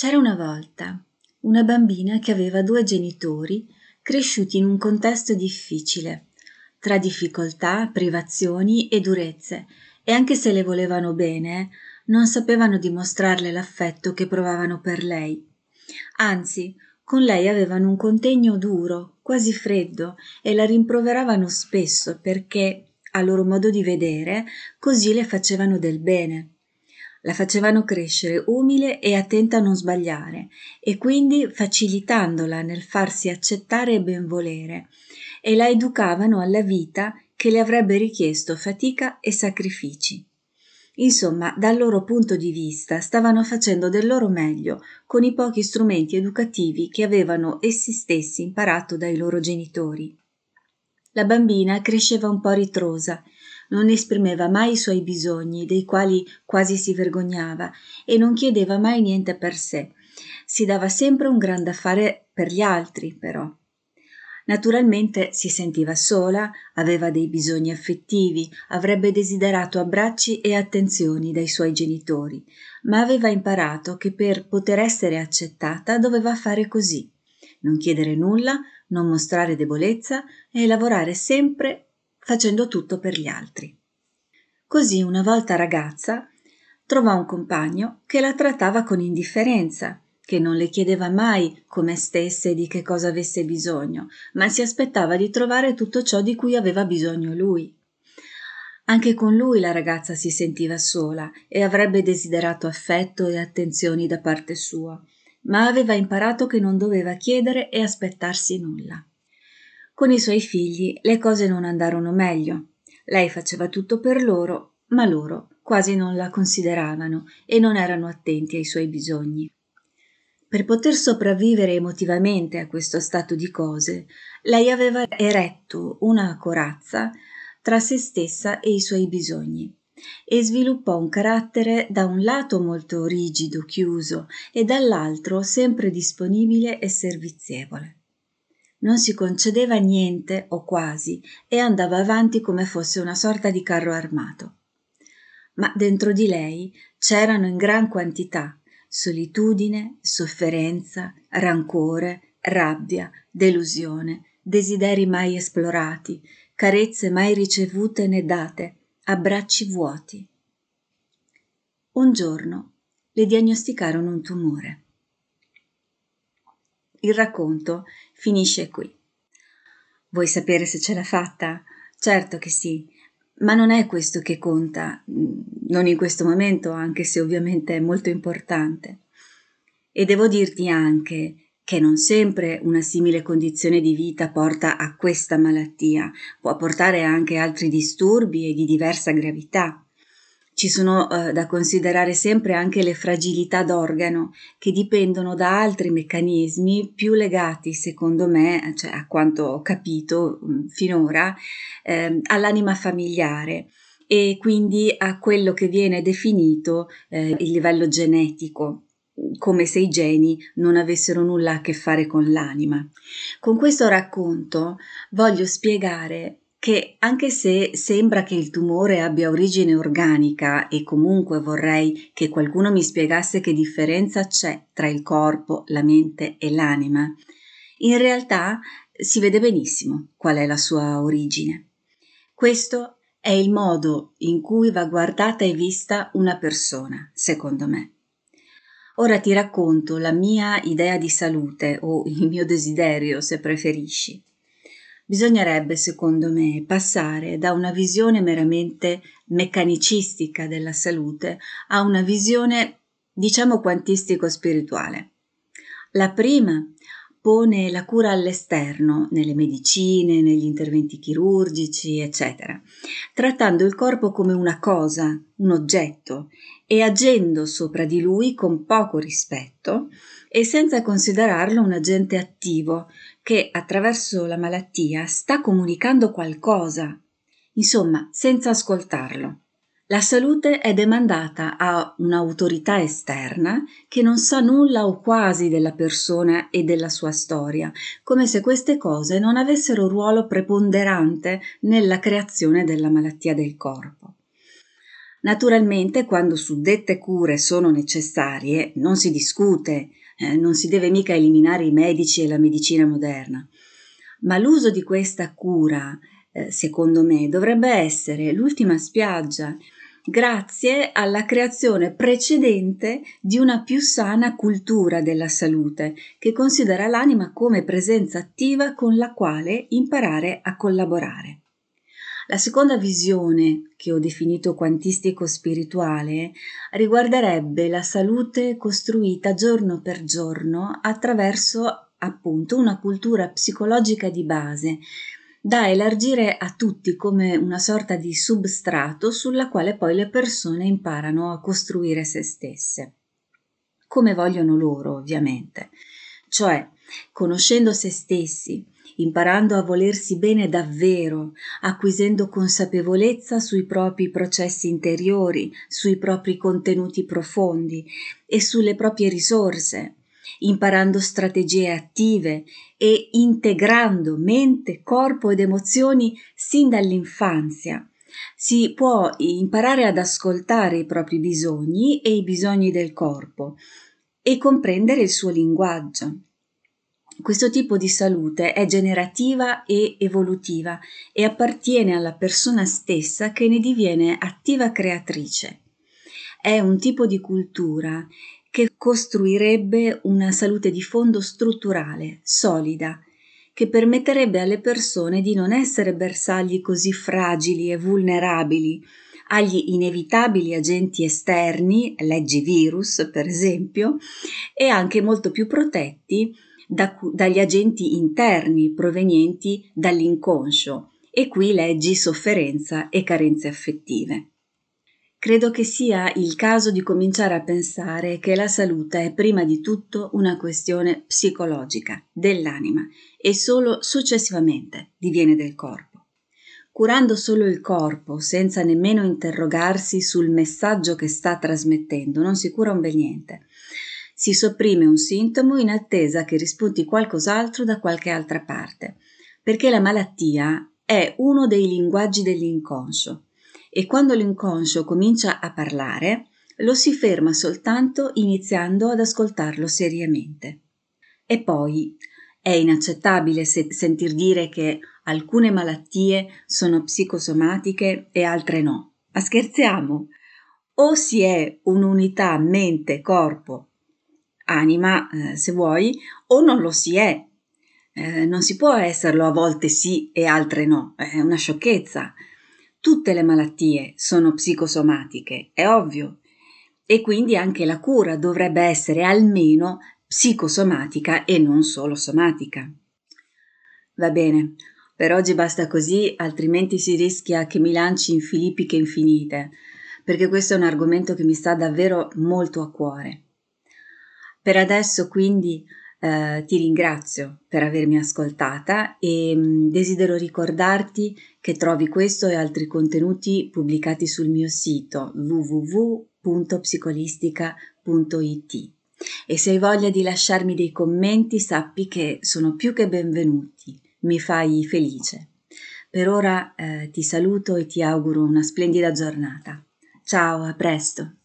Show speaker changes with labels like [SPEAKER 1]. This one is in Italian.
[SPEAKER 1] C'era una volta una bambina che aveva due genitori cresciuti in un contesto difficile, tra difficoltà, privazioni e durezze, e anche se le volevano bene, non sapevano dimostrarle l'affetto che provavano per lei. Anzi, con lei avevano un contegno duro, quasi freddo, e la rimproveravano spesso perché, a loro modo di vedere, così le facevano del bene la facevano crescere umile e attenta a non sbagliare e quindi facilitandola nel farsi accettare e benvolere e la educavano alla vita che le avrebbe richiesto fatica e sacrifici. Insomma, dal loro punto di vista stavano facendo del loro meglio con i pochi strumenti educativi che avevano essi stessi imparato dai loro genitori. La bambina cresceva un po' ritrosa non esprimeva mai i suoi bisogni, dei quali quasi si vergognava, e non chiedeva mai niente per sé. Si dava sempre un gran da fare per gli altri, però. Naturalmente si sentiva sola, aveva dei bisogni affettivi, avrebbe desiderato abbracci e attenzioni dai suoi genitori, ma aveva imparato che per poter essere accettata doveva fare così non chiedere nulla, non mostrare debolezza e lavorare sempre facendo tutto per gli altri. Così una volta ragazza trovò un compagno che la trattava con indifferenza, che non le chiedeva mai come stesse e di che cosa avesse bisogno, ma si aspettava di trovare tutto ciò di cui aveva bisogno lui. Anche con lui la ragazza si sentiva sola e avrebbe desiderato affetto e attenzioni da parte sua, ma aveva imparato che non doveva chiedere e aspettarsi nulla. Con i suoi figli le cose non andarono meglio. Lei faceva tutto per loro, ma loro quasi non la consideravano e non erano attenti ai suoi bisogni. Per poter sopravvivere emotivamente a questo stato di cose, lei aveva eretto una corazza tra se stessa e i suoi bisogni e sviluppò un carattere da un lato molto rigido, chiuso e dall'altro sempre disponibile e servizievole non si concedeva niente o quasi e andava avanti come fosse una sorta di carro armato. Ma dentro di lei c'erano in gran quantità solitudine, sofferenza, rancore, rabbia, delusione, desideri mai esplorati, carezze mai ricevute né date, abbracci vuoti. Un giorno le diagnosticarono un tumore. Il racconto finisce qui. Vuoi sapere se ce l'ha fatta? Certo che sì, ma non è questo che conta, mm, non in questo momento, anche se ovviamente è molto importante. E devo dirti anche che non sempre una simile condizione di vita porta a questa malattia, può portare anche altri disturbi e di diversa gravità. Ci sono eh, da considerare sempre anche le fragilità d'organo che dipendono da altri meccanismi più legati, secondo me, cioè a quanto ho capito mh, mm, finora, eh, all'anima familiare e quindi a quello che viene definito eh, il livello genetico come se i geni non avessero nulla a che fare con l'anima. Con questo racconto voglio spiegare che anche se sembra che il tumore abbia origine organica e comunque vorrei che qualcuno mi spiegasse che differenza c'è tra il corpo, la mente e l'anima, in realtà si vede benissimo qual è la sua origine. Questo è il modo in cui va guardata e vista una persona, secondo me. Ora ti racconto la mia idea di salute o il mio desiderio, se preferisci bisognerebbe, secondo me, passare da una visione meramente meccanicistica della salute a una visione, diciamo, quantistico-spirituale. La prima pone la cura all'esterno, nelle medicine, negli interventi chirurgici, eccetera, trattando il corpo come una cosa, un oggetto, e agendo sopra di lui con poco rispetto e senza considerarlo un agente attivo che attraverso la malattia sta comunicando qualcosa, insomma, senza ascoltarlo. La salute è demandata a un'autorità esterna che non sa nulla o quasi della persona e della sua storia, come se queste cose non avessero ruolo preponderante nella creazione della malattia del corpo. Naturalmente, quando suddette cure sono necessarie, non si discute, eh, non si deve mica eliminare i medici e la medicina moderna. Ma l'uso di questa cura, eh, secondo me, dovrebbe essere l'ultima spiaggia, grazie alla creazione precedente di una più sana cultura della salute, che considera l'anima come presenza attiva con la quale imparare a collaborare. La seconda visione, che ho definito quantistico-spirituale, riguarderebbe la salute costruita giorno per giorno attraverso appunto una cultura psicologica di base, da elargire a tutti come una sorta di substrato sulla quale poi le persone imparano a costruire se stesse. Come vogliono loro, ovviamente. Cioè, conoscendo se stessi, imparando a volersi bene davvero, acquisendo consapevolezza sui propri processi interiori, sui propri contenuti profondi e sulle proprie risorse, imparando strategie attive e integrando mente, corpo ed emozioni sin dall'infanzia. Si può imparare ad ascoltare i propri bisogni e i bisogni del corpo e comprendere il suo linguaggio. Questo tipo di salute è generativa e evolutiva e appartiene alla persona stessa che ne diviene attiva creatrice. È un tipo di cultura che costruirebbe una salute di fondo strutturale, solida, che permetterebbe alle persone di non essere bersagli così fragili e vulnerabili agli inevitabili agenti esterni, leggi virus per esempio, e anche molto più protetti da, dagli agenti interni provenienti dall'inconscio e qui leggi sofferenza e carenze affettive. Credo che sia il caso di cominciare a pensare che la salute è prima di tutto una questione psicologica, dell'anima, e solo successivamente diviene del corpo. Curando solo il corpo, senza nemmeno interrogarsi sul messaggio che sta trasmettendo, non si cura un bel niente si sopprime un sintomo in attesa che rispunti qualcos'altro da qualche altra parte, perché la malattia è uno dei linguaggi dell'inconscio e quando l'inconscio comincia a parlare lo si ferma soltanto iniziando ad ascoltarlo seriamente. E poi è inaccettabile se- sentir dire che alcune malattie sono psicosomatiche e altre no. Ma scherziamo? O si è un'unità mente-corpo anima, eh, se vuoi, o non lo si è. Eh, non si può esserlo a volte sì e altre no, è una sciocchezza. Tutte le malattie sono psicosomatiche, è ovvio, e quindi anche la cura dovrebbe essere almeno psicosomatica e non solo somatica. Va bene, per oggi basta così, altrimenti si rischia che mi lanci in filippiche infinite, perché questo è un argomento che mi sta davvero molto a cuore. Per adesso quindi eh, ti ringrazio per avermi ascoltata e mm, desidero ricordarti che trovi questo e altri contenuti pubblicati sul mio sito www.psicolistica.it e se hai voglia di lasciarmi dei commenti sappi che sono più che benvenuti, mi fai felice. Per ora eh, ti saluto e ti auguro una splendida giornata. Ciao, a presto.